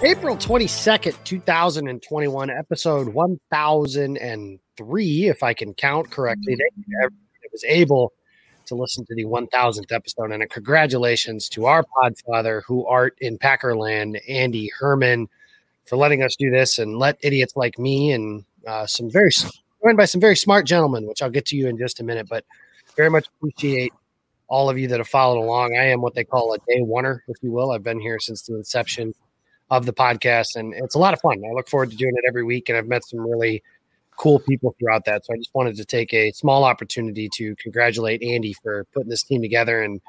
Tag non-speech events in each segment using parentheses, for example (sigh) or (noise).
April 22nd, 2021, episode 1003, if I can count correctly. Thank you to everyone that was able to listen to the 1000th episode. And a congratulations to our podfather who art in Packerland, Andy Herman, for letting us do this and let idiots like me and uh, some very joined by some very smart gentlemen, which I'll get to you in just a minute, but very much appreciate all of you that have followed along. I am what they call a day oneer, if you will. I've been here since the inception of the podcast, and it's a lot of fun. I look forward to doing it every week, and I've met some really cool people throughout that. So I just wanted to take a small opportunity to congratulate Andy for putting this team together, and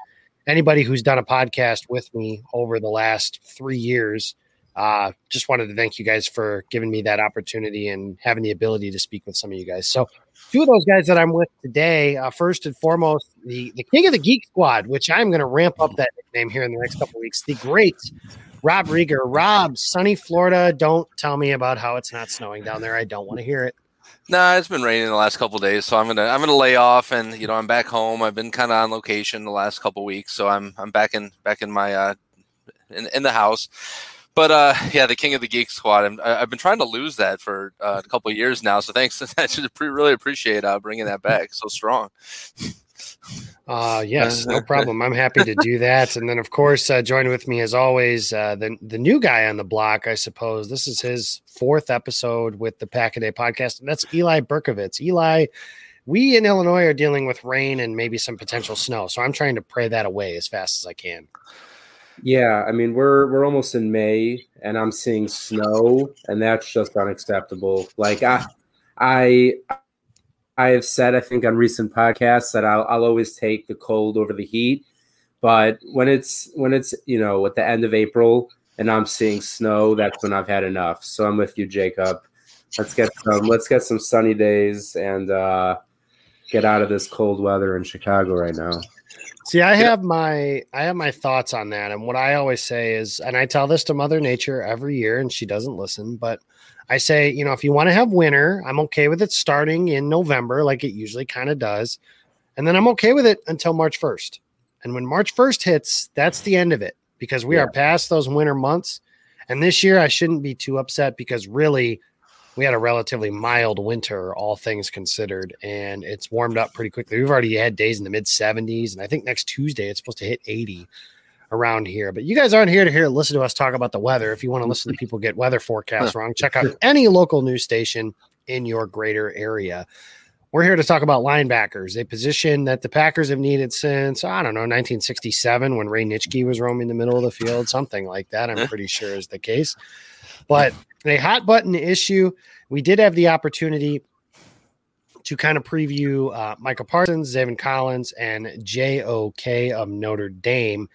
anybody who's done a podcast with me over the last three years. Uh, just wanted to thank you guys for giving me that opportunity and having the ability to speak with some of you guys. So, two of those guys that I'm with today, uh, first and foremost, the the King of the Geek Squad, which I'm going to ramp up that nickname here in the next couple weeks. The great Rob Rieger. Rob, sunny Florida. Don't tell me about how it's not snowing down there. I don't want to hear it. Nah, it's been raining the last couple days, so I'm gonna I'm gonna lay off, and you know I'm back home. I've been kind of on location the last couple weeks, so I'm I'm back in back in my uh in in the house. But uh, yeah, the King of the Geek Squad. I'm, I've been trying to lose that for uh, a couple years now. So thanks. (laughs) I should really appreciate uh, bringing that back. So strong. (laughs) Uh, yes, no (laughs) problem. I'm happy to do that. And then, of course, uh, joining with me as always, uh, the the new guy on the block, I suppose. This is his fourth episode with the Pack a Day podcast, and that's Eli Berkovitz. Eli, we in Illinois are dealing with rain and maybe some potential snow, so I'm trying to pray that away as fast as I can. Yeah, I mean we're we're almost in May, and I'm seeing snow, and that's just unacceptable. Like I, I I have said, I think on recent podcasts that I'll, I'll always take the cold over the heat. But when it's when it's you know at the end of April and I'm seeing snow, that's when I've had enough. So I'm with you, Jacob. Let's get some let's get some sunny days and uh, get out of this cold weather in Chicago right now. See, I have my I have my thoughts on that, and what I always say is, and I tell this to Mother Nature every year, and she doesn't listen, but I say, you know, if you want to have winter, I'm okay with it starting in November, like it usually kind of does. And then I'm okay with it until March 1st. And when March 1st hits, that's the end of it because we yeah. are past those winter months. And this year, I shouldn't be too upset because really, we had a relatively mild winter, all things considered, and it's warmed up pretty quickly. We've already had days in the mid 70s, and I think next Tuesday it's supposed to hit 80 around here. But you guys aren't here to hear listen to us talk about the weather. If you want to listen to people get weather forecasts (laughs) wrong, check out any local news station in your greater area. We're here to talk about linebackers, a position that the Packers have needed since, I don't know, 1967 when Ray Nitschke was roaming the middle of the field, something like that. I'm pretty sure is the case. But a hot button issue. We did have the opportunity to kind of preview uh, Micah Parsons, Zaven Collins, and JOK of Notre Dame,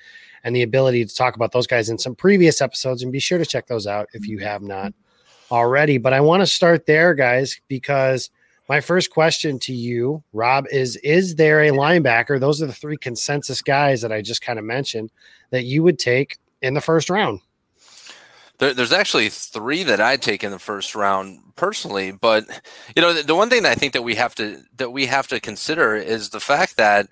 and the ability to talk about those guys in some previous episodes. And be sure to check those out if you have not already. But I want to start there, guys, because my first question to you, Rob, is Is there a linebacker? Those are the three consensus guys that I just kind of mentioned that you would take in the first round. There, there's actually three that I'd take in the first round personally, but you know the, the, one thing I think that we have to that we have to consider is the fact that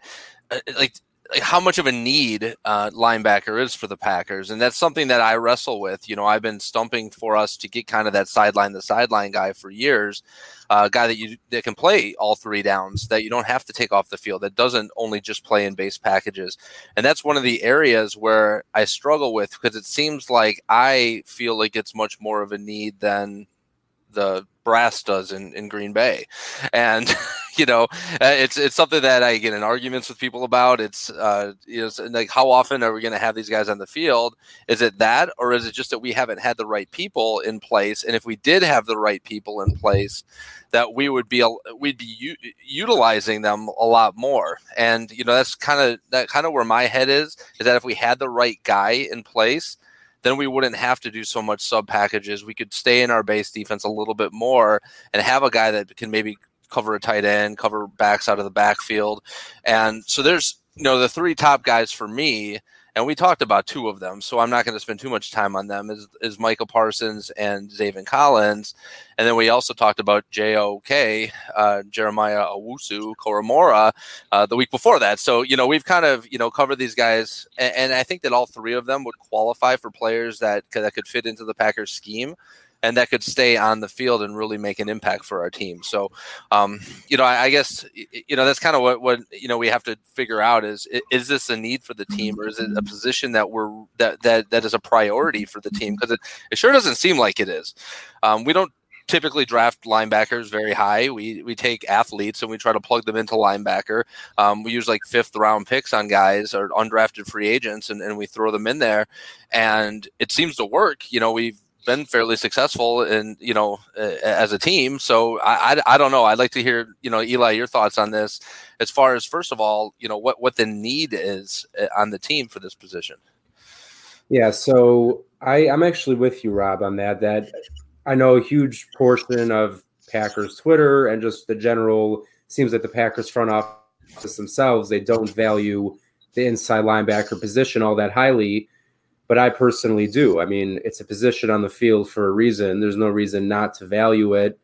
uh, like how much of a need uh, linebacker is for the Packers, and that's something that I wrestle with. You know, I've been stumping for us to get kind of that sideline the sideline guy for years, a uh, guy that you that can play all three downs, that you don't have to take off the field, that doesn't only just play in base packages, and that's one of the areas where I struggle with because it seems like I feel like it's much more of a need than the brass does in, in Green Bay. And, (laughs) (laughs) you know, uh, it's it's something that I get in arguments with people about. It's, uh, you know, like how often are we going to have these guys on the field? Is it that, or is it just that we haven't had the right people in place? And if we did have the right people in place, that we would be we'd be u- utilizing them a lot more. And you know, that's kind of that kind of where my head is. Is that if we had the right guy in place then we wouldn't have to do so much sub packages. We could stay in our base defense a little bit more and have a guy that can maybe cover a tight end, cover backs out of the backfield. And so there's, you know, the three top guys for me and we talked about two of them, so I'm not going to spend too much time on them. Is is Micah Parsons and Zaven Collins, and then we also talked about J.O.K. Uh, Jeremiah Owusu Koramoah, uh, the week before that. So you know we've kind of you know covered these guys, and, and I think that all three of them would qualify for players that that could fit into the Packers scheme and that could stay on the field and really make an impact for our team. So, um, you know, I, I, guess you know that's kind of what what you know we have to figure out is is this a need for the team or is it a position that we're that that that is a priority for the team because it, it sure doesn't seem like it is. Um, we don't typically draft linebackers very high. We we take athletes and we try to plug them into linebacker. Um, we use like fifth round picks on guys or undrafted free agents, and, and we throw them in there, and it seems to work. You know, we've been fairly successful and you know uh, as a team. So I, I, I don't know. I'd like to hear you know eli your thoughts on this. As far as first of all you know what what the need is uh, on the team for this position. Yeah so i i'm actually with you rob on that that i know a huge portion of packers twitter and just the general seems like the packers front office themselves they don't value the inside linebacker position all that highly but I personally do. I mean, it's a position on the field for a reason. There's no reason not to value it.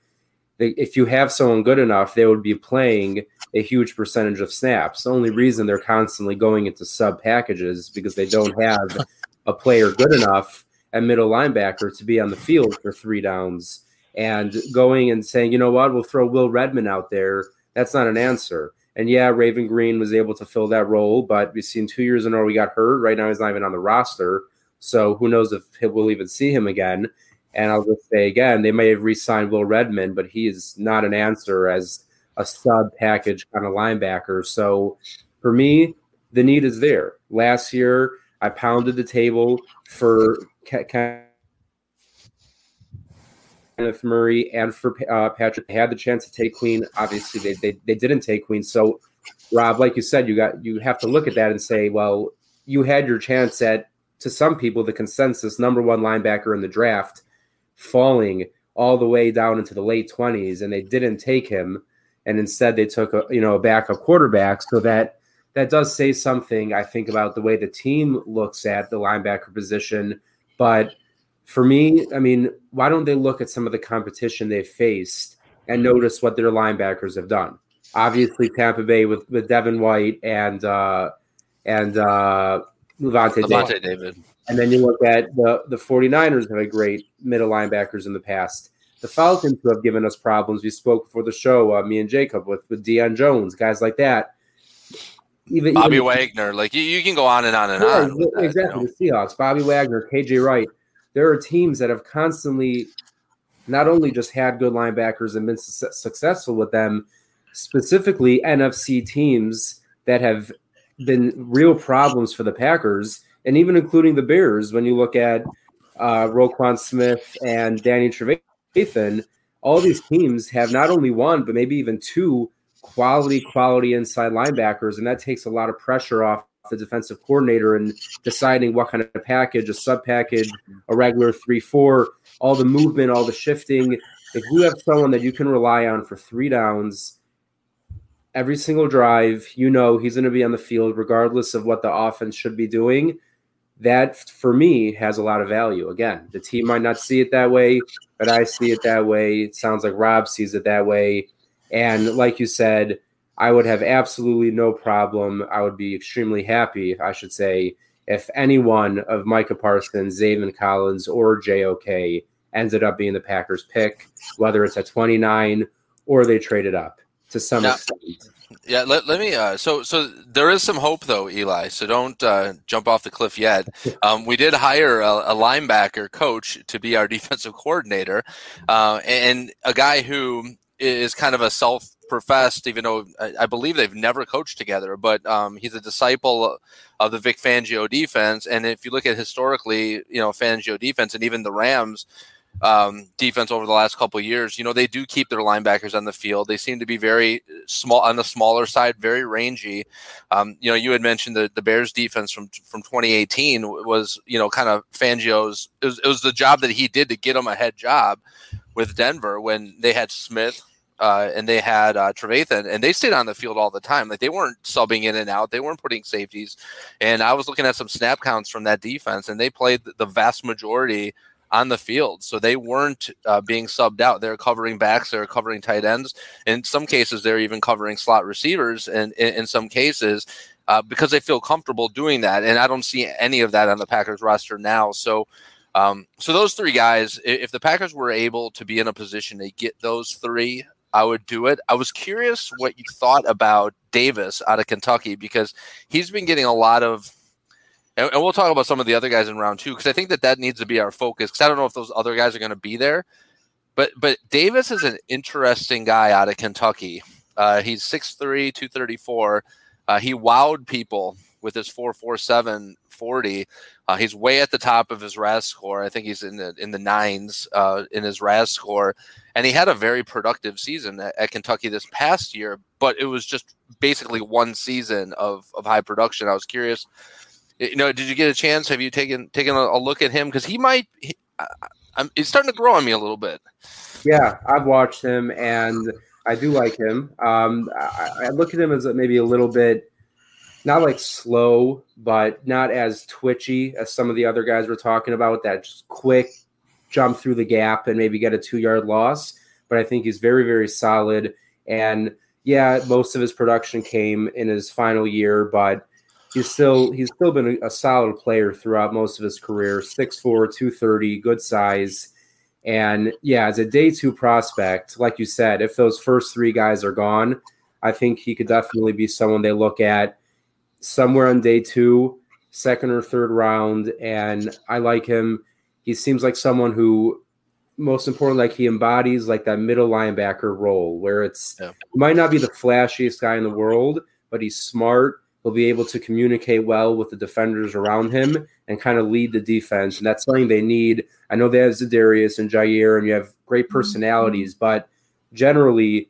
If you have someone good enough, they would be playing a huge percentage of snaps. The only reason they're constantly going into sub packages because they don't have a player good enough at middle linebacker to be on the field for three downs. And going and saying, you know what, we'll throw Will Redmond out there. That's not an answer. And yeah, Raven Greene was able to fill that role, but we've seen two years in a row we got hurt. Right now, he's not even on the roster. So who knows if we'll even see him again. And I'll just say again, they may have re-signed Will Redmond, but he is not an answer as a sub package kind of linebacker. So for me, the need is there. Last year, I pounded the table for Kenneth Murray and for uh, Patrick. They had the chance to take Queen. Obviously, they, they they didn't take Queen. So, Rob, like you said, you got you have to look at that and say, well, you had your chance at to some people, the consensus number one linebacker in the draft, falling all the way down into the late 20s, and they didn't take him, and instead they took a you know a backup quarterback. So that that does say something, I think, about the way the team looks at the linebacker position. But for me, I mean, why don't they look at some of the competition they've faced and notice what their linebackers have done? Obviously, Tampa Bay with with Devin White and uh, and uh, Lavonte, Lavonte David. David. And then you look at the the 49ers have a great middle linebackers in the past. the Falcons who have given us problems. We spoke before the show, uh, me and Jacob, with with Deion Jones, guys like that. Even Bobby even, Wagner, like you, you can go on and on and yeah, on. That, exactly, you know? the Seahawks, Bobby Wagner, KJ Wright. There are teams that have constantly not only just had good linebackers and been su- successful with them, specifically NFC teams that have been real problems for the Packers, and even including the Bears. When you look at uh, Roquan Smith and Danny Trevathan, all these teams have not only one, but maybe even two quality, quality inside linebackers, and that takes a lot of pressure off the defensive coordinator and deciding what kind of package, a sub package, a regular three four, all the movement, all the shifting. If you have someone that you can rely on for three downs every single drive, you know he's going to be on the field regardless of what the offense should be doing. That for me has a lot of value. Again, the team might not see it that way, but I see it that way. It sounds like Rob sees it that way. And like you said, I would have absolutely no problem. I would be extremely happy, I should say, if any one of Micah Parsons, Zaven Collins, or JOK ended up being the Packers pick, whether it's at 29 or they traded up to some now, extent. Yeah, let, let me. Uh, so so there is some hope though, Eli. So don't uh, jump off the cliff yet. (laughs) Um, we did hire a, a, linebacker coach to be our (laughs) defensive coordinator, uh, and a guy who is kind of a self professed, even though I, believe they've never coached together, but um, he's a disciple of the Vic Fangio defense. And if you look at historically, you know, Fangio defense and even the Rams, um, defense over the last couple years, you know, they do keep their linebackers on the field. They seem to be very small on the smaller side, very rangy. Um, you know, you had mentioned the, the Bears defense from from 2018 was, you know, kind of Fangio's. It was, it was the job that he did to get him a head job with Denver when they had Smith, uh, and they had uh, Trevathan, and they stayed on the field all the time. Like they weren't subbing in and out, they weren't putting safeties. And I was looking at some snap counts from that defense, and they played the vast majority on the field. So they weren't uh, being subbed out. They're covering backs, they're covering tight ends. In some cases, they're even covering slot receivers. And in, in some cases, uh, because they feel comfortable doing that. And I don't see any of that on the Packers roster now. So, um, so those three guys, if the Packers were able to be in a position to get those three, I would do it. I was curious what you thought about Davis out of Kentucky because he's been getting a lot of and, and we'll talk about some of the other guys in round two because I think that that needs to be our focus. Because I don't know if those other guys are going to be there, but but Davis is an interesting guy out of Kentucky. Uh, he's 6'3", 234. Uh, he wowed people with his 4.47 40. Uh, he's way at the top of his RAS score. I think he's in the in the nines uh, in his RAS score, and he had a very productive season at, at, Kentucky this past year. But it was just basically one season of of high production. I was curious you know, did you get a chance? Have you taken taken a, a look at him? Because he might. He, I'm, it's starting to grow on me a little bit. Yeah, I've watched him, and I do like him. Um, I, I look at him as maybe a little bit not like slow, but not as twitchy as some of the other guys we're talking about. That just quick jump through the gap and maybe get a two yard loss. But I think he's very, very solid. And yeah, most of his production came in his final year, but he's still he's still been a, solid player throughout most of his career 6'4 230 good size and yeah as a day two prospect like you said if those first three guys are gone i think he could definitely be someone they look at somewhere on day two second or third round and i like him he seems like someone who most important like he embodies like that middle linebacker role where it's yeah. might not be the flashiest guy in the world but he's smart He'll be able to communicate well with the defenders around him and kind of lead the defense. And that's something they need. I know they have Za'Darius and Jair, and you have great mm-hmm. personalities, but generally,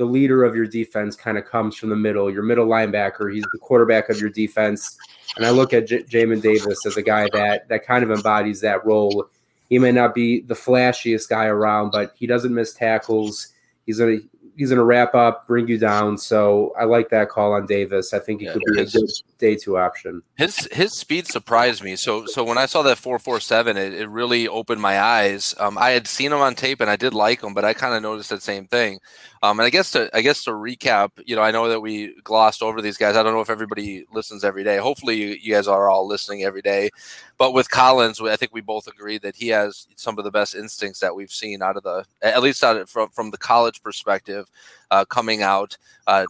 the leader of your defense kind of comes from the middle. Your middle linebacker, he's the quarterback of your defense. And I look at J- Jamin Davis as a guy that that kind of embodies that role. He may not be the flashiest guy around, but he doesn't miss tackles. He's gonna he's going to wrap up, bring you down. So I like that call on Davis. I think he Yeah, could be a good day two option. His his speed surprised me. So so when I saw that four four seven, it, it really opened my eyes. Um, I had seen him on tape and I did like him, but I kind of noticed that same thing. Um, and I guess to I guess to recap, you know, I know that we glossed over these guys. I don't know if everybody listens every day. Hopefully, you, you guys are all listening every day. But with Collins, I think we both agree that he has some of the best instincts that we've seen out of the, at least out of, from from the college perspective, uh, coming out. Uh,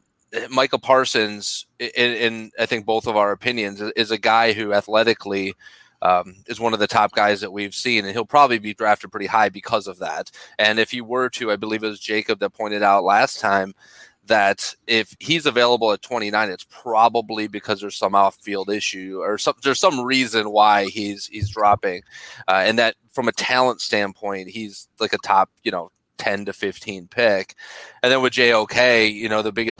Michael Parsons, in, in I think both of our opinions, is- a guy who athletically um, is one of the top guys that we've seen, and he'll probably be drafted pretty high because of that. And if he were to, I believe it was Jacob that pointed out last time that if he's available at 29, it's probably because there's some off-field issue or some there's some reason why he's he's dropping, uh, and that from a talent standpoint, he's like a top you know 10 to 15 pick, and then with JOK, you know the biggest.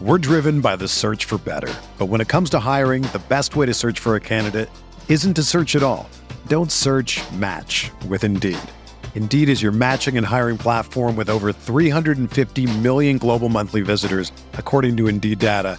We're driven by the search for better. But when it comes to hiring, the best way to search for a candidate isn't to search at all. Don't search match with Indeed. Indeed is your matching and hiring platform with over 350 million global monthly visitors, according to Indeed data,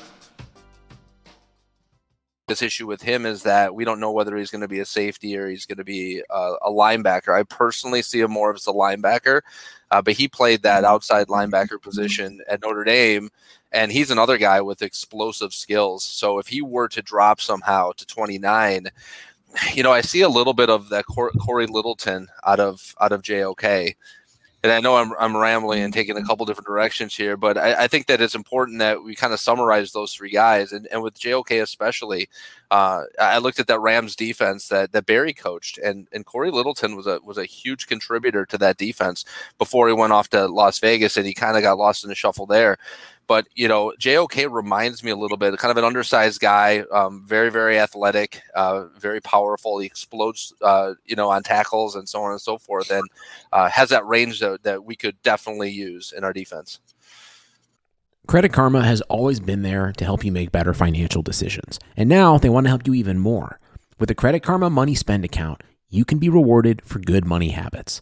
This issue with him is that we don't know whether he's going to be a safety or he's going to be uh, a linebacker. I personally see him more as a linebacker, uh, but he played that outside linebacker position at Notre Dame, and he's another guy with explosive skills. So if he were to drop somehow to 29, you know, I see a little bit of that Cory Littleton out of out of JOK. And I know I'm, I'm rambling and taking a couple different directions here, but I, I think that it's important that we kind of summarize those three guys. And, and with JOK especially, uh, I looked at that Rams defense that, that Barry coached, and, and Cory Littleton was a was a huge contributor to that defense before he went off to Las Vegas, and he kind of got lost in the shuffle there. But you know, JOK reminds me a little bit, kind of an undersized guy, um, very very athletic, uh, very powerful. He explodes, uh, you know, on tackles and so on and so forth, and uh, has that range that, that we could definitely use in our defense. Credit Karma has always been there to help you make better financial decisions. And now they want to help you even more. With the Credit Karma Money Spend account, you can be rewarded for good money habits.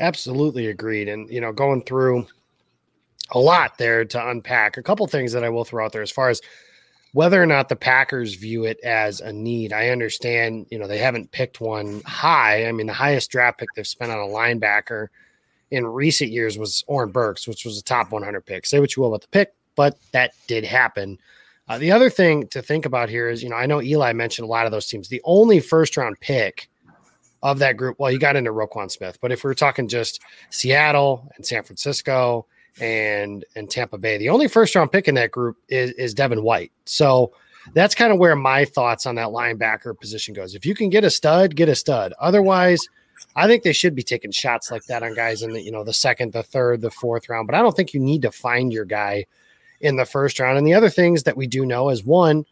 Absolutely agreed. And, you know, going through a lot there to unpack, a couple things that I will throw out there as far as whether or not the Packers view it as a need. I understand, you know, they haven't picked one high. I mean, the highest draft pick they've spent on a linebacker in recent years was Oren Burks, which was a top 100 pick. Say what you will about the pick, but that did happen. Uh, the other thing to think about here is, you know, I know Eli mentioned a lot of those teams. The only first round pick of that group, well, you got into Roquan Smith, but if we are talking just Seattle and San Francisco and and Tampa Bay, the only first round pick in that group is is Devin White. So that's kind of where my thoughts on that linebacker position goes. If you can get a stud, get a stud. Otherwise, I think they should be taking shots like that on guys in the you know the second, the third, the fourth round. But I don't think you need to find your guy in the first round. And the other things that we do know is one,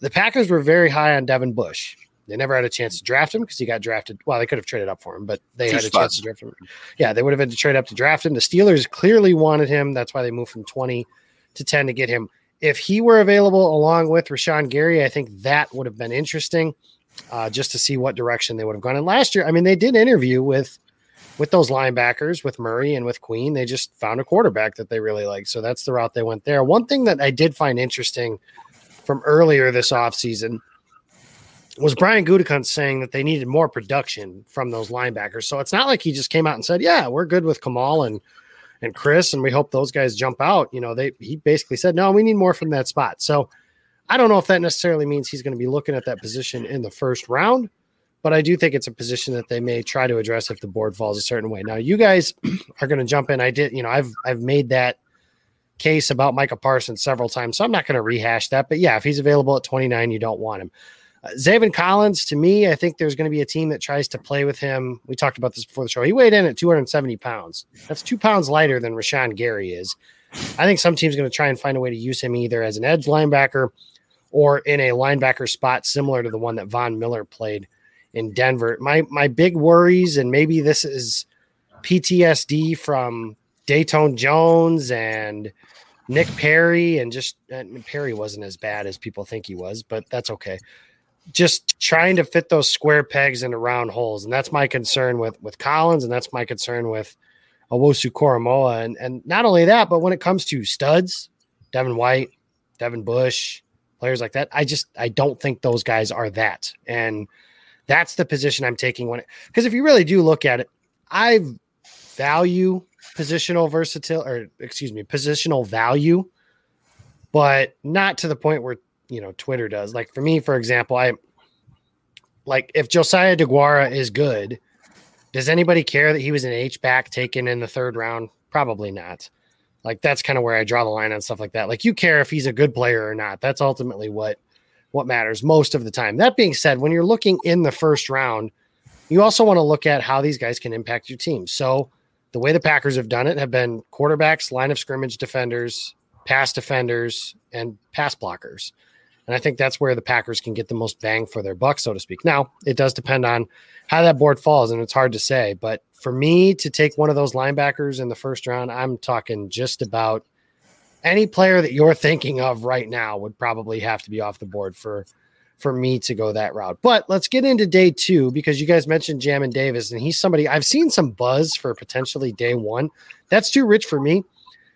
the Packers were very high on Devin Bush. They never had a chance to draft him because he got drafted. Well, they could have traded up for him, but they Two had a chance to draft him. Yeah, they would have had to trade up to draft him. The Steelers clearly wanted him. That's why they moved from 20 to 10 to get him. If he were available along with Rashan Gary, I think that would have been interesting uh, just to see what direction they would have gone. And last year, I mean, they did interview with with those linebackers, with Murray and with Queen. They just found a quarterback that they really liked. So that's the route they went there. One thing that I did find interesting from earlier this offseason was Brian Gutekunst saying that they needed more production from those linebackers. So it's not like he just came out and said, "Yeah, we're good with Kamal and and Krys, and we hope those guys jump out." You know, they he basically said, "No, we need more from that spot." So I don't know if that necessarily means he's going to be looking at that position in the first round, but I do think it's a position that they may try to address if the board falls a certain way. Now, you guys (clears throat) are going to jump in. I did, you know, I've I've made that case about Micah Parsons several times, so I'm not going to rehash that. But yeah, if he's available at 29, you don't want him. Uh, Zaven Collins, to me, I think there's going to be a team that tries to play with him. We talked about this before the show. He weighed in at 270 pounds. That's two pounds lighter than Rashan Gary is. I think some team's going to try and find a way to use him either as an edge linebacker or in a linebacker spot similar to the one that Von Miller played in Denver. My my big worries, and maybe this is PTSD from Datone Jones and Nick Perry, and just and Perry wasn't as bad as people think he was, but that's okay. Just trying to fit those square pegs into round holes, and that's my concern with with Collins, and that's my concern with Owusu Koramoah, and and not only that, but when it comes to studs, Devin White, Devin Bush, players like that, I just I don't think those guys are that, and that's the position I'm taking when because if you really do look at it, I value positional versatility or excuse me, positional value, but not to the point where you know Twitter does. Like for me, for example, I like if Josiah DeGuara is good, does anybody care that he was an H back taken in the third round? Probably not. Like that's kind of where I draw the line on stuff like that. Like you care if he's a good player or not. That's ultimately what what matters most of the time. That being said, when you're looking in the first round, you also want to look at how these guys can impact your team. So the way the Packers have done it have been quarterbacks, line of scrimmage defenders, pass defenders, and pass blockers. And I think that's where the Packers can get the most bang for their buck, so to speak. Now, it does depend on how that board falls, and it's hard to say. But for me to take one of those linebackers in the first round, I'm talking just about any player that you're thinking of right now would probably have to be off the board for for me to go that route. But let's get into day two because you guys mentioned Jamin Davis, and he's somebody I've seen some buzz for potentially day one. That's too rich for me.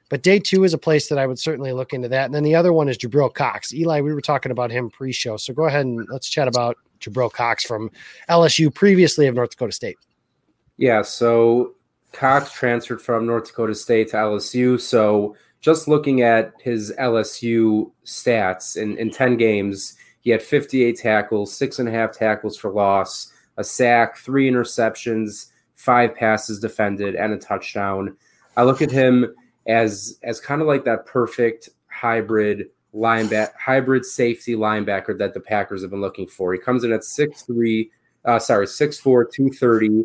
But day two is a place that I would certainly look into that. And then the other one is Jabril Cox. Eli, we were talking about him pre-show. So go ahead and let's chat about Jabril Cox from LSU, previously of North Dakota State. Yeah, so Cox transferred from North Dakota State to LSU. So just looking at his LSU stats in, in 10 games, he had 58 tackles, six and a half tackles for loss, a sack, three interceptions, five passes defended, and a touchdown. I look at him as as kind of like that perfect hybrid linebacker, hybrid safety linebacker that the Packers have been looking for. He comes in at 6'3, uh, sorry, 6'4, 230.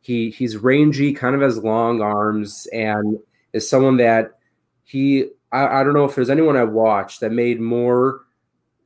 He he's rangy, kind of has long arms, and is someone that he I, I don't know if there's anyone I watched that made more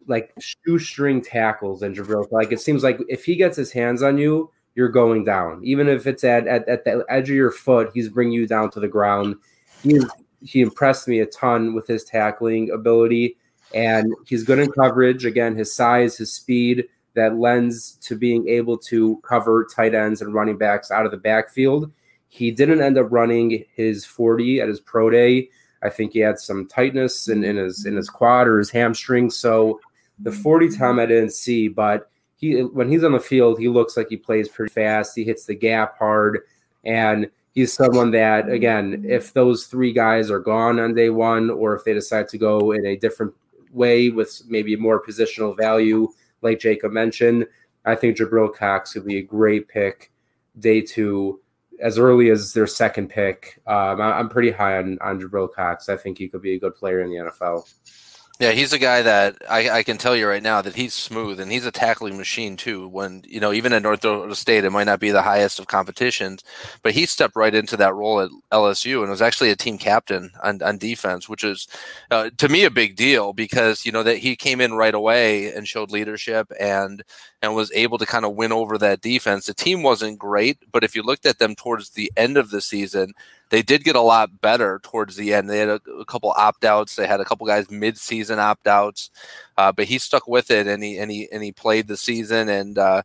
like shoestring tackles than Jabril. Like it seems like if he gets his hands on you, you're going down. Even if it's at, at, at the edge of your foot, he's bringing you down to the ground. He he impressed me a ton with his tackling ability, and he's good in coverage. Again, his size, his speed that lends to being able to cover tight ends and running backs out of the backfield. He didn't end up running his 40 at his pro day. I think he had some tightness in, in his in his quad or his hamstring. So the 40 time I didn't see, but he when he's on the field, he looks like he plays pretty fast. He hits the gap hard, and he's someone that again, if those three guys are gone on day one, or if they decide to go in a different way with maybe more positional value, like Jacob mentioned, I think Jabril Cox would be a great pick day two. As early as their second pick, um, I, I'm pretty high on, on Jabril Cox. I think he could be a good player in the NFL. Yeah, he's a guy that I, I, can tell you right now that he's smooth and he's a tackling machine too. When you know, even at North Dakota State, it might not be the highest of competitions, but he stepped right into that role at LSU and was actually a team captain on, on defense, which is uh, to me a big deal because you know that he came in right away and showed leadership and and was able to kind of win over that defense. The team wasn't great, but if you looked at them towards the end of the season, they did get a lot better towards the end. They had a, a couple opt outs. They had a couple guys mid season opt outs, uh, but he stuck with it and he and he and he played the season and. Uh,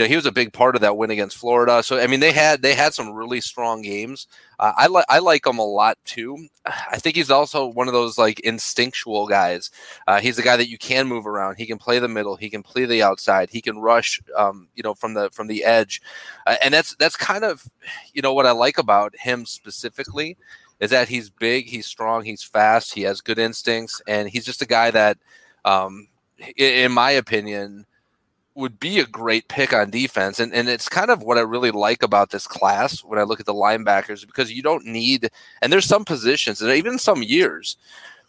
you know, he was a big part of that win against Florida. So I mean, they had they had some really strong games. Uh, I like I like him a lot too. (sighs) I think he's also one of those like instinctual guys. Uh, he's a guy that you can move around. He can play the middle. He can play the outside. He can rush. Um, you know, from the from the edge, uh, and that's that's kind of you know what I like about him specifically is that he's big, he's strong, he's fast, he has good instincts, and he's just a guy that, um, in my opinion would be a great pick on defense. And, and it's kind of what I really like about this class when I look at the linebackers because you don't need, and there's some positions and even some years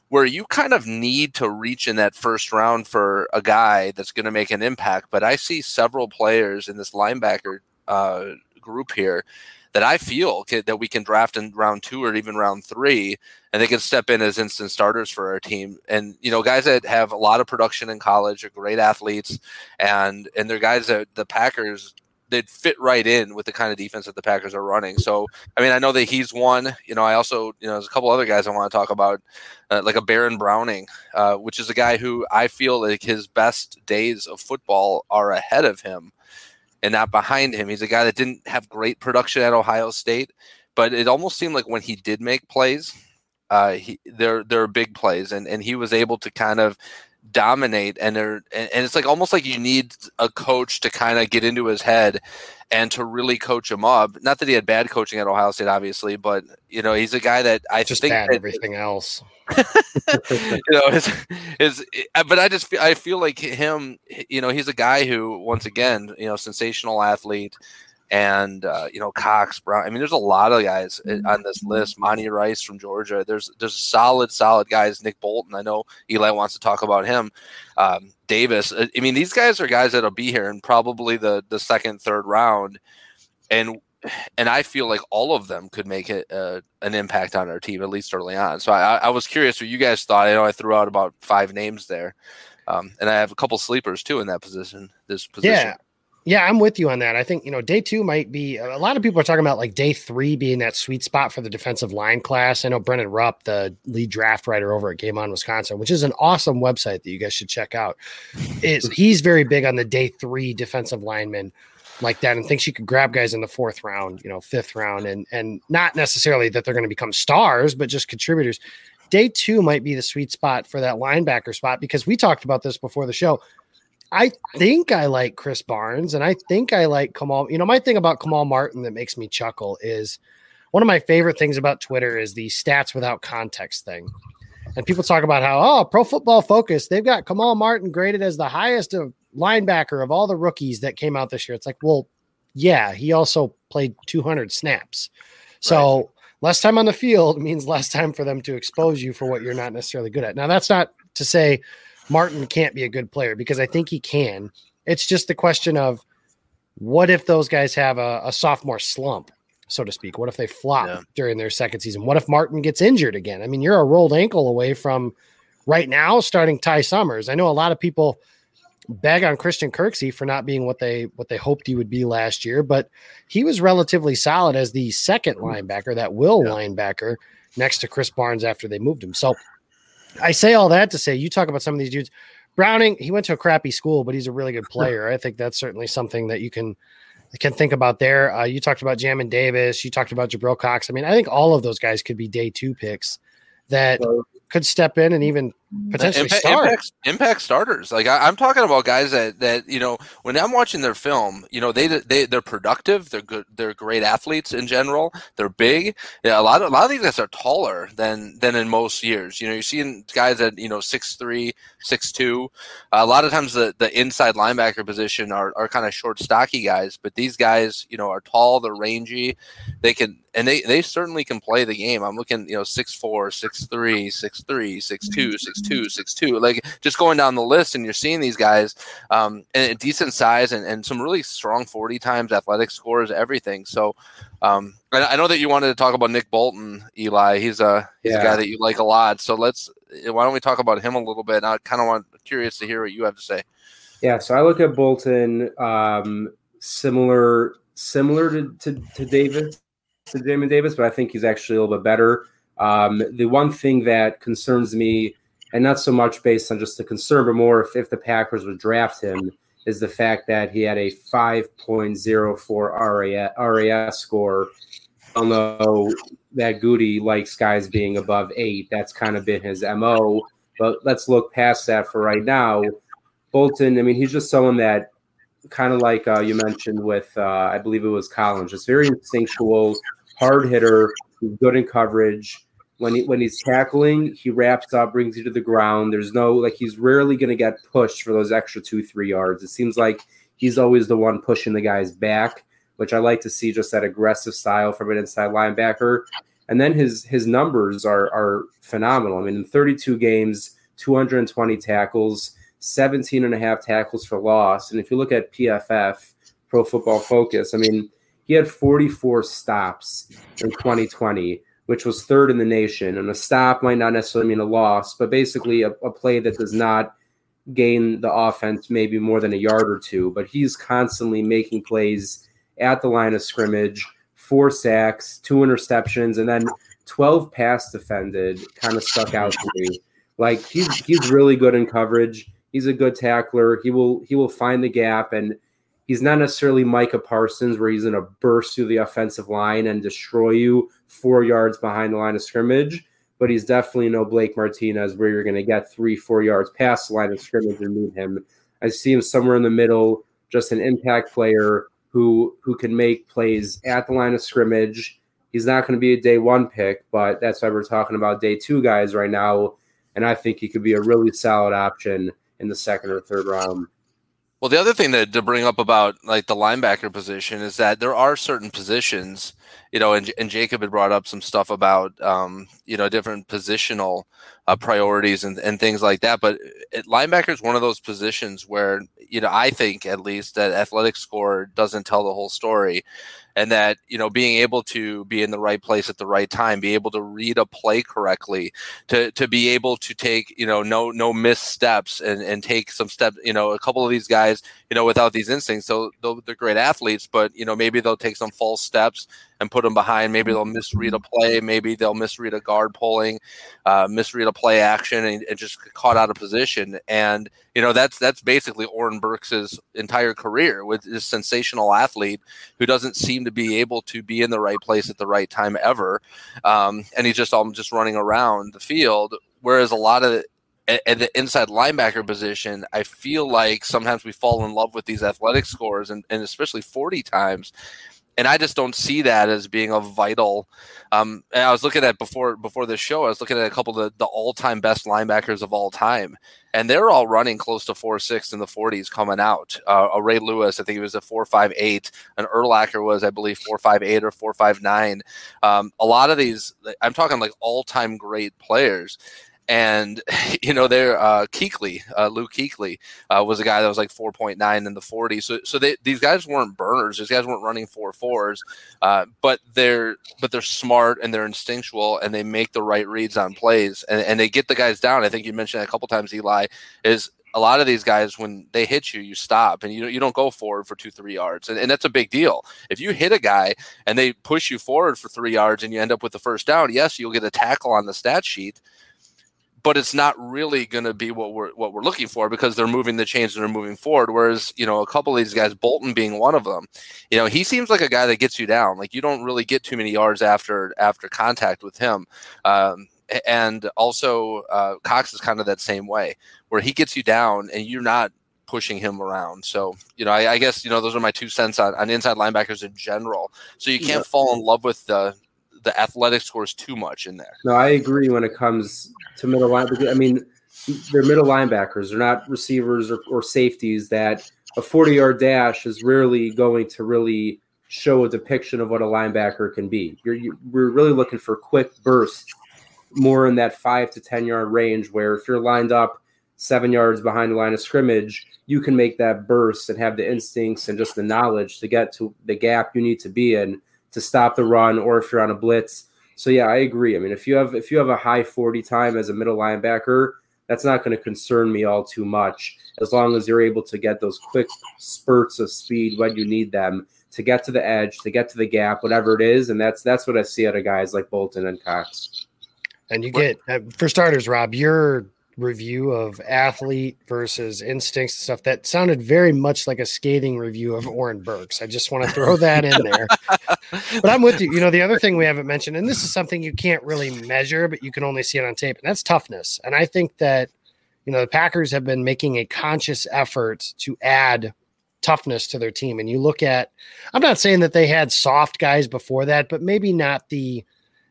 where you kind of need to reach in that first round for a guy that's going to make an impact. But I see several players in this linebacker uh, group here that I feel that we can draft in round two or even round three, and they can step in as instant starters for our team. And you know, guys that have a lot of production in college are great athletes, and and they're guys that the Packers they'd fit right in with the kind of defense that the Packers are running. So, I mean, I know that he's one. You know, I also, you know, there's a couple other guys I want to talk about, uh, like a Baron Browning, uh, which is a guy who I feel like his best days of football are ahead of him and not behind him. He's a guy that didn't have great production at Ohio State, but it almost seemed like when he did make plays, uh, he, they're they're big plays, and and he was able to kind of dominate and they're and, it's like almost like you need a coach to kind of get into his head and to really coach him up. Not that he had bad coaching at Ohio State, obviously, but you know he's a guy that I just think that, everything else. (laughs) (laughs) you know, is is eh, but I just I feel like him. You know, he's a guy who once again, you know, sensational athlete and uh, you know Cox Brown. I mean, there's a lot of guys on this list. Monty Rice from Georgia. There's there's solid solid guys. Nick Bolton. I know Eli wants to talk about him. Um, Davis. I mean, these guys are guys that'll be here in probably the the second third round, and and I feel like all of them could make it uh, an impact on our team at least early on. So I, I was curious what you guys thought. I know I threw out about five names there. Um, and I have a couple sleepers too in that position. This position. Yeah, yeah, I'm with you on that. I think, you know, day two might be a lot of people are talking about like day three being that sweet spot for the defensive line class. I know Brennan Rupp, the lead draft writer over at Game On Wisconsin, which is an awesome website that you guys should check out. Is (laughs) he's very big on the day three defensive lineman like that and thinks you could grab guys in the fourth round, you know, fifth round, and and not necessarily that they're going to become stars, but just contributors. Day two might be the sweet spot for that linebacker spot because we talked about this before the show. I think I like Krys Barnes and I think I like Kamal. You know, my thing about Kamal Martin that makes me chuckle is one of my favorite things about Twitter is the stats without context thing. And people talk about how, oh, pro football focus, they've got Kamal Martin graded as the highest of linebacker of all the rookies that came out this year. It's like, well, yeah, he also played 200 snaps. So right. less time on the field (laughs) means less time for them to expose you for what you're not necessarily good at. Now, that's not to say Martin can't be a good player because I think he can. It's just the question of what if those guys have a, a sophomore slump, so to speak? What if they flop yeah. during their second season? What if Martin gets injured again? I mean, you're a rolled ankle away from right now starting Ty Summers. I know a lot of people bag on Christian Kirksey for not being what they what they hoped he would be last year, but he was relatively solid as the second linebacker, that will yeah. linebacker next to Krys Barnes after they moved him. So I say all that to say you talk about some of these dudes. Browning, he went to a crappy school, but he's a really good (laughs) player. I think that's certainly something that you can can think about there. Uh, you talked about Jamin Davis. You talked about Jabril Cox. I mean, I think all of those guys could be day two picks that could step in and even potentially impact, start. Impact, impact starters. Like I, am talking about guys that that you know when I'm watching their film, you know they they they're productive. They're good. They're great athletes in general. They're big. Yeah, a lot of a lot of these guys are taller than than in most years. You know, you're seeing guys that you know six three, six two. Uh, a lot of times the the inside linebacker position are are kind of short, stocky guys, but these guys you know are tall. They're rangy. They can and they they certainly can play the game. I'm looking you know six four, six three, six three, six two, six two, six two. Like just going down the list, and you're seeing these guys, um, and a decent size and, and some really strong forty times athletic scores, everything. So, um, I, I know that you wanted to talk about Nick Bolton, Eli. He's a he's Yeah. a guy that you like a lot. So let's why don't we talk about him a little bit? I kind of want curious to hear what you have to say. Yeah, so I look at Bolton um, similar similar to, to, to Davis, to Damon Davis, but I think he's actually a little bit better. Um, the one thing that concerns me, and not so much based on just the concern, but more if, if the Packers would draft him, is the fact that he had a 5.04 RAS, score. Although that Gutey likes guys being above eight, that's kind of been his MO. But let's look past that for right now. Bolton, I mean, he's just someone that kind of like uh, you mentioned with, uh, I believe it was Collins, just very instinctual, hard hitter, good in coverage. When he, when he's tackling, he wraps up, brings you to the ground. There's no like he's rarely going to get pushed for those extra two three yards. It seems like he's always the one pushing the guys back, which I like to see just that aggressive style from an inside linebacker. And then his his numbers are are phenomenal. I mean, in 32 games, 220 tackles, 17 and a half tackles for loss. And if you look at PFF, Pro Football Focus, I mean, he had 44 stops in 2020, which was third in the nation. And a stop might not necessarily mean a loss, but basically a, a play that does not gain the offense maybe more than a yard or two. But he's constantly making plays at the line of scrimmage, four sacks, two interceptions, and then 12 pass defended kind of stuck out to me. Like he's he's really good in coverage. He's a good tackler. He will he will find the gap and he's not necessarily Micah Parsons where he's going to burst through the offensive line and destroy you 4 yards behind the line of scrimmage, but he's definitely no Blake Martinez where you're going to get 3 4 yards past the line of scrimmage and meet him. I see him somewhere in the middle, just an impact player who who can make plays at the line of scrimmage. He's not going to be a day one pick, but that's why we're talking about day two guys right now. And I think he could be a really solid option in the second or third round. Well, the other thing that to bring up about like the linebacker position is that there are certain positions, you know, and, and Jacob had brought up some stuff about, um, you know, different positional uh, priorities and, and things like that. But linebacker is one of those positions where, you know, I think at least that athletic score doesn't tell the whole story. And that, you know, being able to be in the right place at the right time, be able to read a play correctly, to, to be able to take, you know, no, no missteps and, and take some steps, you know, a couple of these guys, you know, without these instincts, so they're great athletes, but, you know, maybe they'll take some false steps and put them behind. Maybe they'll misread a play. Maybe they'll misread a guard pulling, uh, misread a play action and, and just caught out of position. And, you know, that's, that's basically Oren Burks's entire career with this sensational athlete who doesn't seem to be able to be in the right place at the right time ever. Um, and he's just, all just running around the field. Whereas a lot of at, at the inside linebacker position, I feel like sometimes we fall in love with these athletic scores and, and especially 40 times. And I just don't see that as being a vital. Um, and I was looking at before before this show. I was looking at a couple of the, the all time best linebackers of all time, and they're all running close to four six in the forties coming out. Uh, a Ray Lewis, I think he was a four five eight. An Urlacher was, I believe, four five eight or four five nine. Um, a lot of these, I'm talking like all time great players and (laughs) you know they're uh Kuechly, uh Luke Kuechly uh, was a guy that was like 4.9 in the 40 so so they, these guys weren't burners. These guys weren't running four fours uh, but they're but they're smart and they're instinctual and they make the right reads on plays and, and they get the guys down. I think you mentioned that a couple times Eli is a lot of these guys when they hit you you stop and you you don't go forward for two three yards. And, and that's a big deal. If you hit a guy and they push you forward for three yards and you end up with the first down yes you'll get a tackle on the stat sheet but it's not really going to be what we're what we're looking for because they're moving the chains and they're moving forward. Whereas you know a couple of these guys, Bolton being one of them, you know he seems like a guy that gets you down. Like you don't really get too many yards after after contact with him. Um, and also uh, Cox is kind of that same way where he gets you down and you're not pushing him around. So, you know, I, I, guess, you know, those are my two cents on, on inside linebackers in general. So you can't yeah. fall in love with the the athletic scores too much in there. No, I agree when it comes to middle linebackers. I mean, they're middle linebackers. They're not receivers or, or safeties that a 40 yard dash is rarely going to really show a depiction of what a linebacker can be. You're, you, we're really looking for quick bursts more in that five to 10 yard range where if you're lined up seven yards behind the line of scrimmage, you can make that burst and have the instincts and just the knowledge to get to the gap you need to be in to stop the run or if you're on a blitz. So yeah, I agree. I mean, if you have if you have a high 40 time as a middle linebacker, that's not going to concern me all too much as long as you're able to get those quick spurts of speed when you need them to get to the edge, to get to the gap, whatever it is, and that's that's what I see out of guys like Bolton and Cox. And you get uh, for starters, Rob, your review of athlete versus instincts and stuff that sounded very much like a scathing review of Oren Burks. I just want to throw that in there. (laughs) but I'm with you. You know, the other thing we haven't mentioned, and this is something you can't really measure, but you can only see it on tape, and that's toughness. And I think that you know the Packers have been making a conscious effort to add toughness to their team. And you look at, I'm not saying that they had soft guys before that, but maybe not the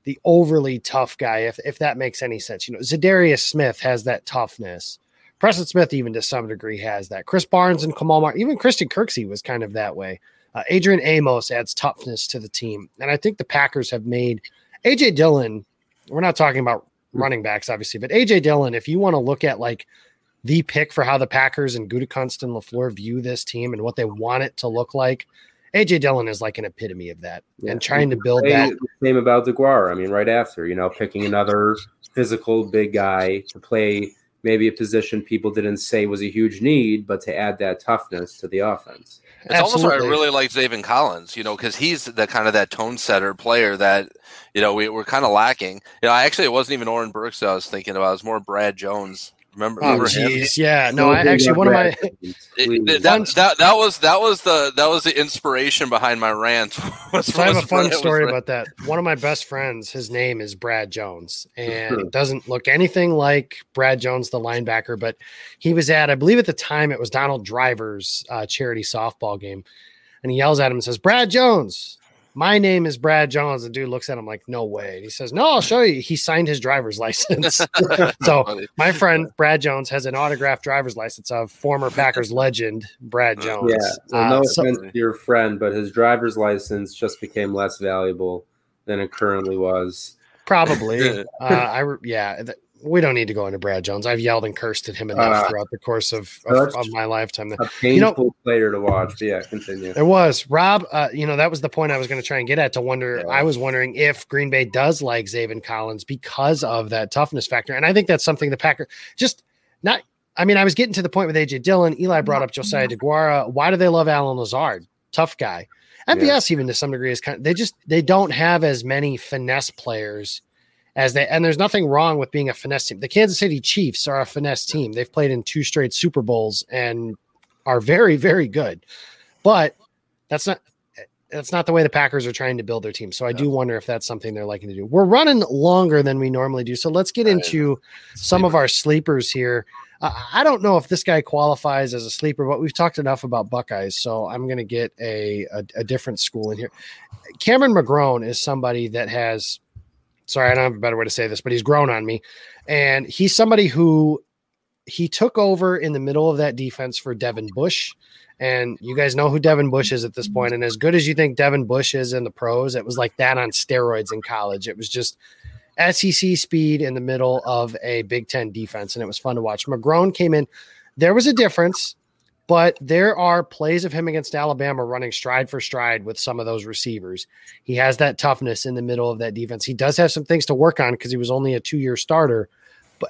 the overly tough guy, if if that makes any sense. You know, Za'Darius Smith has that toughness. Preston Smith, even to some degree, has that. Krys Barnes and Kamal Mar, even Christian Kirksey was kind of that way. Uh, Adrian Amos adds toughness to the team, and I think the Packers have made AJ Dillon. We're not talking about running backs, obviously, but AJ Dillon. If you want to look at like the pick for how the Packers and Gutekunst and LaFleur view this team and what they want it to look like. AJ Dillon is like an epitome of that yeah. and trying to build that. Same about Deguara. I mean, right after, you know, picking another physical big guy to play maybe a position people didn't say was a huge need, but to add that toughness to the offense. It's Absolutely. almost I really like Zaven Collins, you know, because he's the kind of that tone setter player that, you know, we, we're kind of lacking. You know, actually, it wasn't even Oren Burks I was thinking about. It was more Brad Jones Remember? Oh, jeez, yeah. No, I actually one of my (laughs) it, that, that, that was that was the that was the inspiration behind my rant. (laughs) was, so I have a fun story about that. One of my best friends, his name is Brad Jones, and doesn't look anything like Brad Jones, the linebacker. But he was at, I believe, at the time it was Donald Driver's uh, charity softball game, and he yells at him and says, "Brad Jones." My name is Brad Jones. The dude looks at him like, no way. And he says, no, I'll show you. He signed his driver's (laughs) license. (laughs) so my friend Brad Jones has an autographed driver's license of former Packers legend Brad Jones. Yeah. So no uh, offense so, to your friend, but his driver's license just became less valuable than it currently was. Probably. (laughs) uh, I yeah we don't need to go into Brad Jones. I've yelled and cursed at him enough uh, throughout the course of, of, of my lifetime. A painful you know, player to watch. Yeah, continue. It was Rob. Uh, you know that was the point I was going to try and get at. To wonder, yeah. I was wondering if Green Bay does like Zaven Collins because of that toughness factor, and I think that's something the Packer just not. I mean, I was getting to the point with AJ Dillon. Eli brought up Josiah Deguara. Why do they love Allen Lazard? Tough guy. MVS yeah. even to some degree is kind of they just they don't have as many finesse players as they and there's nothing wrong with being a finesse team. The Kansas City Chiefs are a finesse team. They've played in two straight Super Bowls and are very very good. But that's not that's not the way the Packers are trying to build their team. So I do wonder if that's something they're liking to do. We're running longer than we normally do. So let's get into some of our sleepers here. Uh, I don't know if this guy qualifies as a sleeper, but we've talked enough about Buckeyes. So I'm going to get a, a, a different school in here. Cameron McGrone is somebody that has sorry, I don't have a better way to say this, but he's grown on me. And he's somebody who he took over in the middle of that defense for Devin Bush. And you guys know who Devin Bush is at this point. And as good as you think Devin Bush is in the pros, it was like that on steroids in college. It was just SEC speed in the middle of a Big Ten defense. And it was fun to watch. McGrone came in. There was a difference but there are plays of him against Alabama running stride for stride with some of those receivers. He has that toughness in the middle of that defense. He does have some things to work on because he was only a two year starter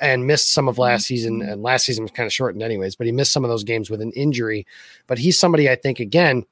and missed some of last mm-hmm. season. Mm-hmm. And last season was kind of shortened, anyways, but he missed some of those games with an injury. But he's somebody I think, again,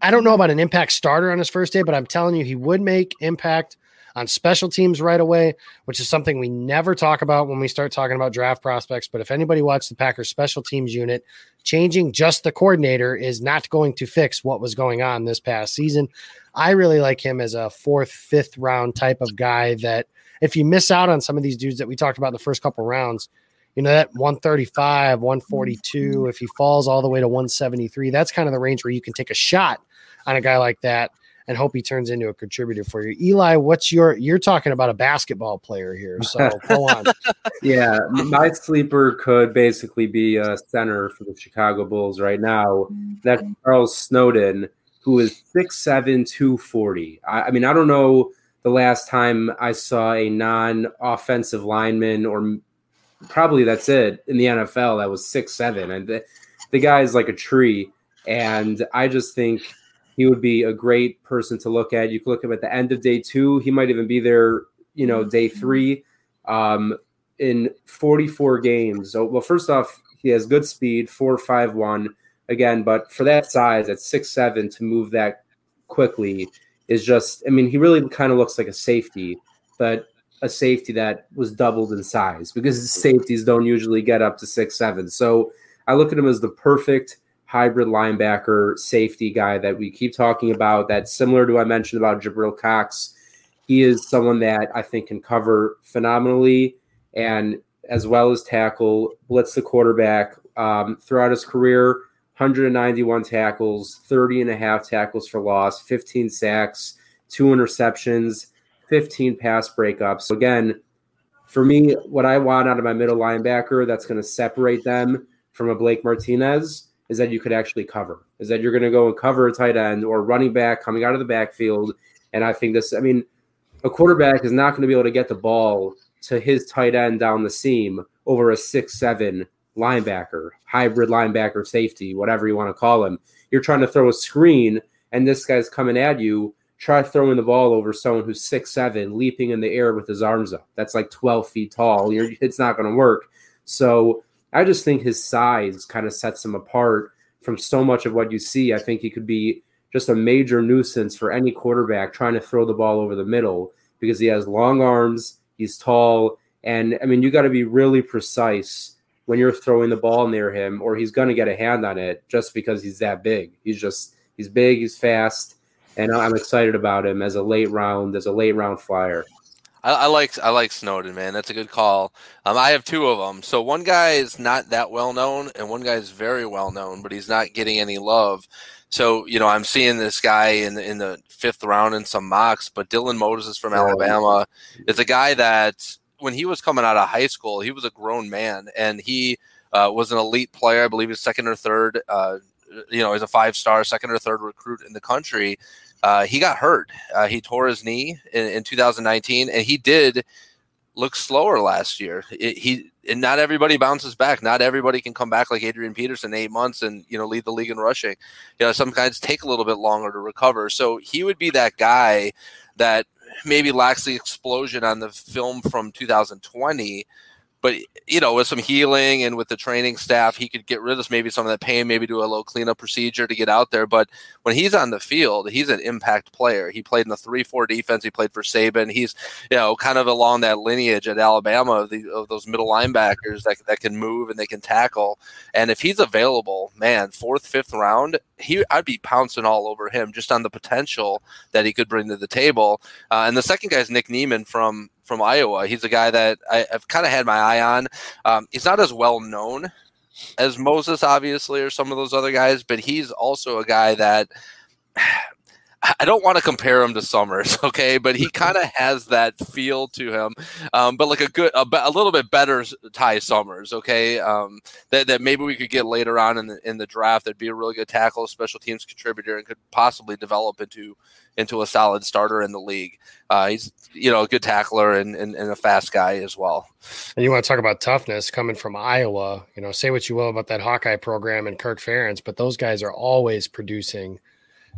I don't know about an impact starter on his first day, but I'm telling you, he would make impact on special teams right away, which is something we never talk about when we start talking about draft prospects. But if anybody watched the Packers special teams unit, changing just the coordinator is not going to fix what was going on this past season. I really like him as a fourth, fifth round type of guy that if you miss out on some of these dudes that we talked about in the first couple rounds, you know, that 135, 142, mm-hmm. if he falls all the way to 173, that's kind of the range where you can take a shot on a guy like that and hope he turns into a contributor for you. Eli, what's your you're talking about a basketball player here, so go on. (laughs) yeah, my sleeper could basically be a center for the Chicago Bulls right now. That's mm-hmm. Charles Snowden, who is 6'7, 240. I, I mean, I don't know the last time I saw a non-offensive lineman, or probably that's it in the NFL, that was six seven, and the, the guy is like a tree. And I just think he would be a great person to look at. You could look at him at the end of day two. He might even be there, you know, day three. Um, in 44 games. So, well, first off, he has good speed, four five one again, but for that size at six seven to move that quickly is just. I mean, he really kind of looks like a safety, but a safety that was doubled in size because safeties don't usually get up to six seven. So I look at him as the perfect hybrid linebacker safety guy that we keep talking about. That's similar to what I mentioned about Jabril Cox. He is someone that I think can cover phenomenally and as well as tackle, blitz the quarterback um, throughout his career. 191 tackles, 30 and a half tackles for loss, 15 sacks, two interceptions, 15 pass breakups. So again, for me, what I want out of my middle linebacker that's going to separate them from a Blake Martinez is that you could actually cover. Is that you're going to go and cover a tight end or running back coming out of the backfield. And I think this, I mean, a quarterback is not going to be able to get the ball to his tight end down the seam over a six seven linebacker, hybrid linebacker, safety, whatever you want to call him. You're trying to throw a screen, and this guy's coming at you. Try throwing the ball over someone who's six seven, leaping in the air with his arms up. That's like twelve feet tall. You're, it's not going to work. So I just think his size kind of sets him apart from so much of what you see. I think he could be just a major nuisance for any quarterback trying to throw the ball over the middle because he has long arms He's tall. And I mean, you got to be really precise when you're throwing the ball near him, or he's going to get a hand on it just because he's that big. He's just, he's big, he's fast. And I'm excited about him as a late round, as a late round flyer. I, I, like I like Snowden, man. That's a good call. Um, I have two of them. So one guy is not that well known, and one guy is very well known, but he's not getting any love. So you know, I'm seeing this guy in the, in the fifth round in some mocks, but Dylan Moses is from Alabama is a guy that when he was coming out of high school, he was a grown man and he uh, was an elite player. I believe he's second or third. Uh, you know, he's a five star, second or third recruit in the country. Uh, he got hurt. Uh, he tore his knee in, in 2019, and he did look slower last year. It, he and not everybody bounces back. Not everybody can come back like Adrian Peterson eight months and you know lead the league in rushing. You know, some guys take a little bit longer to recover. So he would be that guy that maybe lacks the explosion on the film from 2020 but you know, with some healing and with the training staff, he could get rid of maybe some of that pain, maybe do a little cleanup procedure to get out there. But when he's on the field, he's an impact player. He played in the three-four defense. He played for Saban. He's you know kind of along that lineage at Alabama of, the, of those middle linebackers that that can move and they can tackle. And if he's available, man, fourth, fifth round, he I'd be pouncing all over him just on the potential that he could bring to the table. Uh, and the second guy is Nick Niemann from from Iowa. He's a guy that I, have kind of had my eye on. Um, he's not as well known as Moses, obviously, or some of those other guys, but he's also a guy that I don't want to compare him to Summers, (laughs) okay, but he kind of has that feel to him, um, but like a good, a, a, little bit better Ty Summers, okay, um, that, that maybe we could get later on in the in the draft. That'd be a really good tackle, special teams contributor, and could possibly develop into into a solid starter in the league. Uh, he's you know a good tackler and, and, and a fast guy as well. And you want to talk about toughness coming from Iowa? You know, say what you will about that Hawkeye program and Kirk Ferentz, but those guys are always producing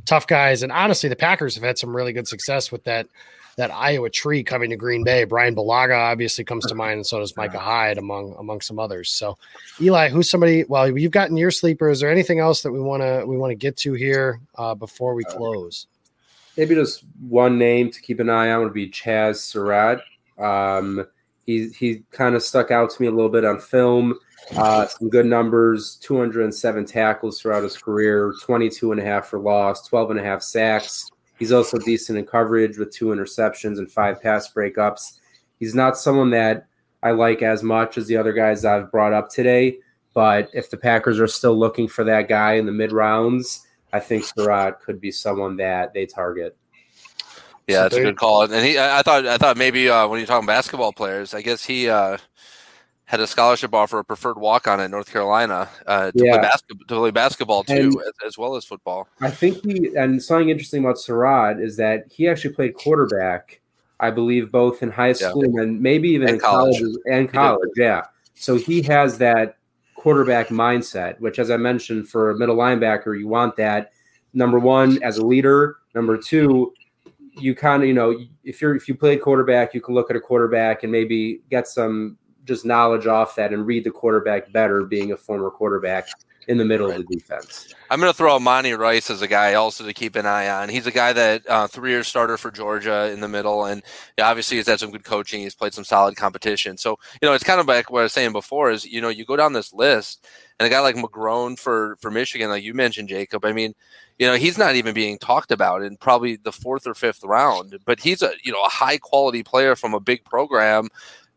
tough guys. And honestly, the Packers have had some really good success with that that Iowa tree coming to Green Bay. Brian Bulaga obviously comes to mind, and so does Micah Hyde among among some others. So, Eli, who's somebody? Well, you've gotten your sleeper. Is there anything else that we want to we want to get to here uh, before we close? Maybe just one name to keep an eye on would be Chaz Surratt. Um, he he kind of stuck out to me a little bit on film. Uh, some good numbers 207 tackles throughout his career, 22 and a half for loss, 12 and a half sacks. He's also decent in coverage with two interceptions and five pass breakups. He's not someone that I like as much as the other guys I've brought up today. But if the Packers are still looking for that guy in the mid rounds, I think Surratt could be someone that they target. Yeah, that's a good call. And he, I thought, I thought maybe uh, when you're talking basketball players, I guess he uh, had a scholarship offer, a preferred walk on at North Carolina uh, to, yeah. play basketball, to play basketball too, as, as, well as football. I think he, and something interesting about Surratt is that he actually played quarterback I believe, both in high school yeah. and maybe even and in college. college and college. Yeah. So he has that quarterback mindset, which, as I mentioned, for a middle linebacker, you want that number one as a leader. Number two, you kind of you know if you're if you played quarterback, you can look at a quarterback and maybe get some just knowledge off that and read the quarterback better, being a former quarterback in the middle right. of the defense. I'm going to throw Monty Rice as a guy also to keep an eye on. He's a guy that uh, three-year starter for Georgia in the middle, and obviously he's had some good coaching. He's played some solid competition. So you know, it's kind of like what I was saying before is you know you go down this list, and a guy like McGrone for for Michigan, like you mentioned, Jacob. I mean, you know, he's not even being talked about in probably the fourth or fifth round, but he's a you know a high quality player from a big program,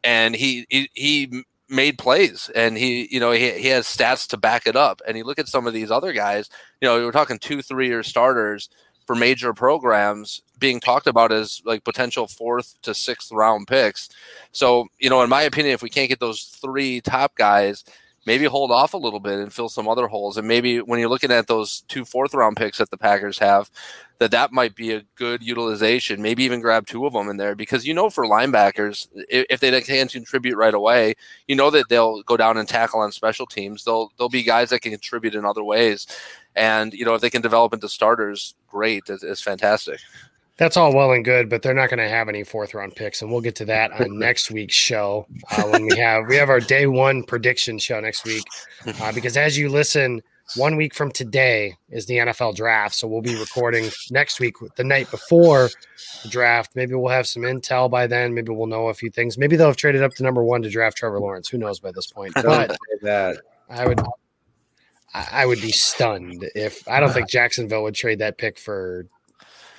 and he he, he made plays and he you know he, he has stats to back it up. And you look at some of these other guys you know we're talking two three year starters for major programs being talked about as like potential fourth to sixth round picks. So you know in my opinion if we can't get those three top guys maybe hold off a little bit and fill some other holes. And maybe when you're looking at those two fourth round picks that the Packers have, that that might be a good utilization. Maybe even grab two of them in there because you know for linebackers, if they can't contribute right away, you know that they'll go down and tackle on special teams. They'll they'll be guys that can contribute in other ways, and you know if they can develop into starters, great. It's, it's fantastic. That's all well and good, but they're not going to have any fourth round picks, and we'll get to that on (laughs) next week's show uh, when we have we have our day one prediction show next week. Uh, (laughs) because as you listen, one week from today is the NFL draft, so we'll be recording next week, the night before the draft. Maybe we'll have some intel by then. Maybe we'll know a few things. Maybe they'll have traded up to number one to draft Trevor Lawrence. Who knows by this point? But that I would I would be stunned if I don't think Jacksonville would trade that pick for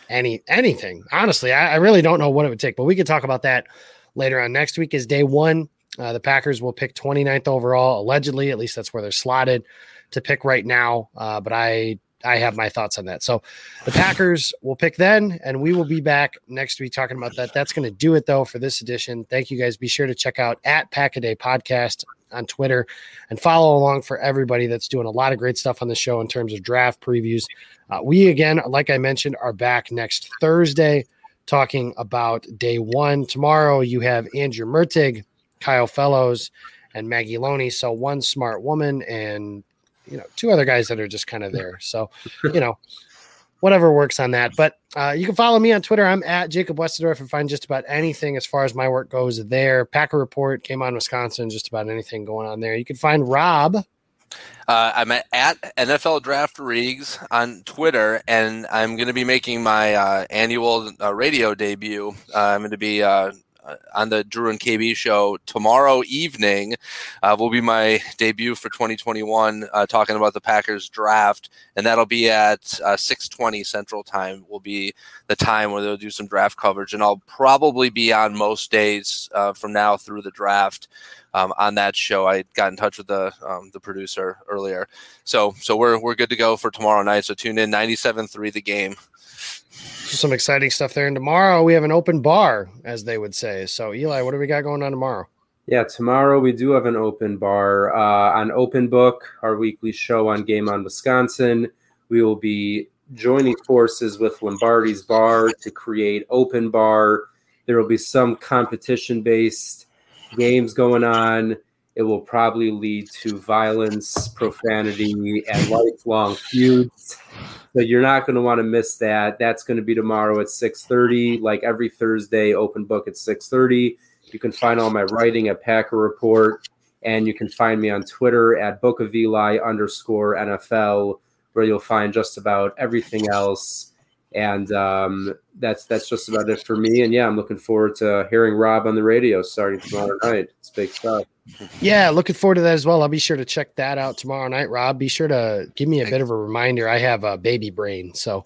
any anything. Honestly, I, I, really don't know what it would take, but we could talk about that later on. Next week is day one. Uh, the Packers will pick 29th overall, allegedly. At least that's where they're slotted to pick right now. Uh, but I I have my thoughts on that. So the Packers will pick then, and we will be back next week talking about that. That's going to do it though for this edition. Thank you guys. Be sure to check out at Pack a Day Podcast on Twitter and follow along for everybody that's doing a lot of great stuff on the show in terms of draft previews. Uh, we, again, like I mentioned, are back next Thursday talking about day one. Tomorrow, you have Andrew Mertig, Kyle Fellows, and Maggie Loney. So, one smart woman and, you know, two other guys that are just kind of there. So, you know, whatever works on that. But uh, you can follow me on Twitter. I'm at Jacob Westendorf and find just about anything as far as my work goes there. Packer Report Game on Wisconsin, just about anything going on there. You can find Rob. Uh, I'm at, at, NFL Draft Rigs on Twitter, and I'm going to be making my uh, annual uh, radio debut. Uh, I'm going to be uh, on the Drew and KB show tomorrow evening. Uh, will be my debut for 2021, uh, talking about the Packers draft, and that'll be at uh, 6:20 Central Time. Will be the time where they'll do some draft coverage, and I'll probably be on most days uh, from now through the draft. Um, on that show, I got in touch with the um, the producer earlier, so so we're we're good to go for tomorrow night. So tune in 97.3 the game some exciting stuff there. And tomorrow we have an open bar, as they would say. So, Eli, what do we got going on tomorrow? Yeah, tomorrow we do have an open bar uh, on Open Book, our weekly show on Game on Wisconsin. We will be joining forces with Lombardi's Bar to create Open Bar. There will be some competition based games going on. It will probably lead to violence, profanity, and lifelong feuds. So you're not going to want to miss that. That's going to be tomorrow at 6:30, like every Thursday. Open book at 6:30. You can find all my writing at Packer Report, and you can find me on Twitter at Book of Eli underscore NFL, where you'll find just about everything else. And um, that's that's just about it for me. And yeah, I'm looking forward to hearing Rob on the radio starting tomorrow night. It's big stuff. Yeah, looking forward to that as well. I'll be sure to check that out tomorrow night. Rob, be sure to give me a bit of a reminder. I have a baby brain, so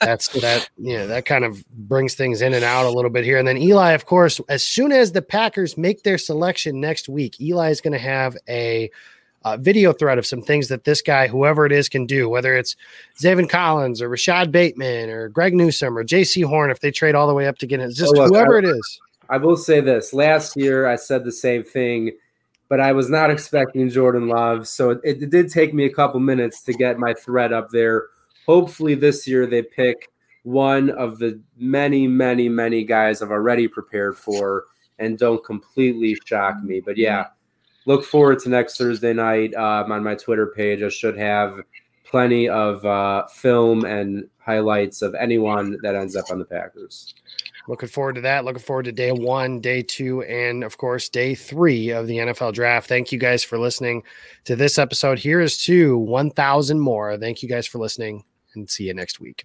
that's that. Yeah, that kind of brings things in and out a little bit here. And then Eli, of course, as soon as the Packers make their selection next week, Eli is going to have a uh, video thread of some things that this guy, whoever it is, can do, whether it's Zaven Collins or Rashod Bateman or Greg Newsome or Jaycee Horn, if they trade all the way up to get it, just oh, look, whoever I, it is. I will say this last year, I said the same thing but I was not expecting Jordan Love. So it, it, did take me a couple minutes to get my thread up there. Hopefully this year they pick one of the many, many, many guys I've already prepared for and don't completely shock me. But yeah, look forward to next Thursday night um, on my Twitter page. I should have plenty of uh, film and highlights of anyone that ends up on the Packers. Looking forward to that. Looking forward to day one, day two, and of course, day three of the NFL draft. Thank you guys for listening to this episode. Here is to 1,000 more. Thank you guys for listening and see you next week.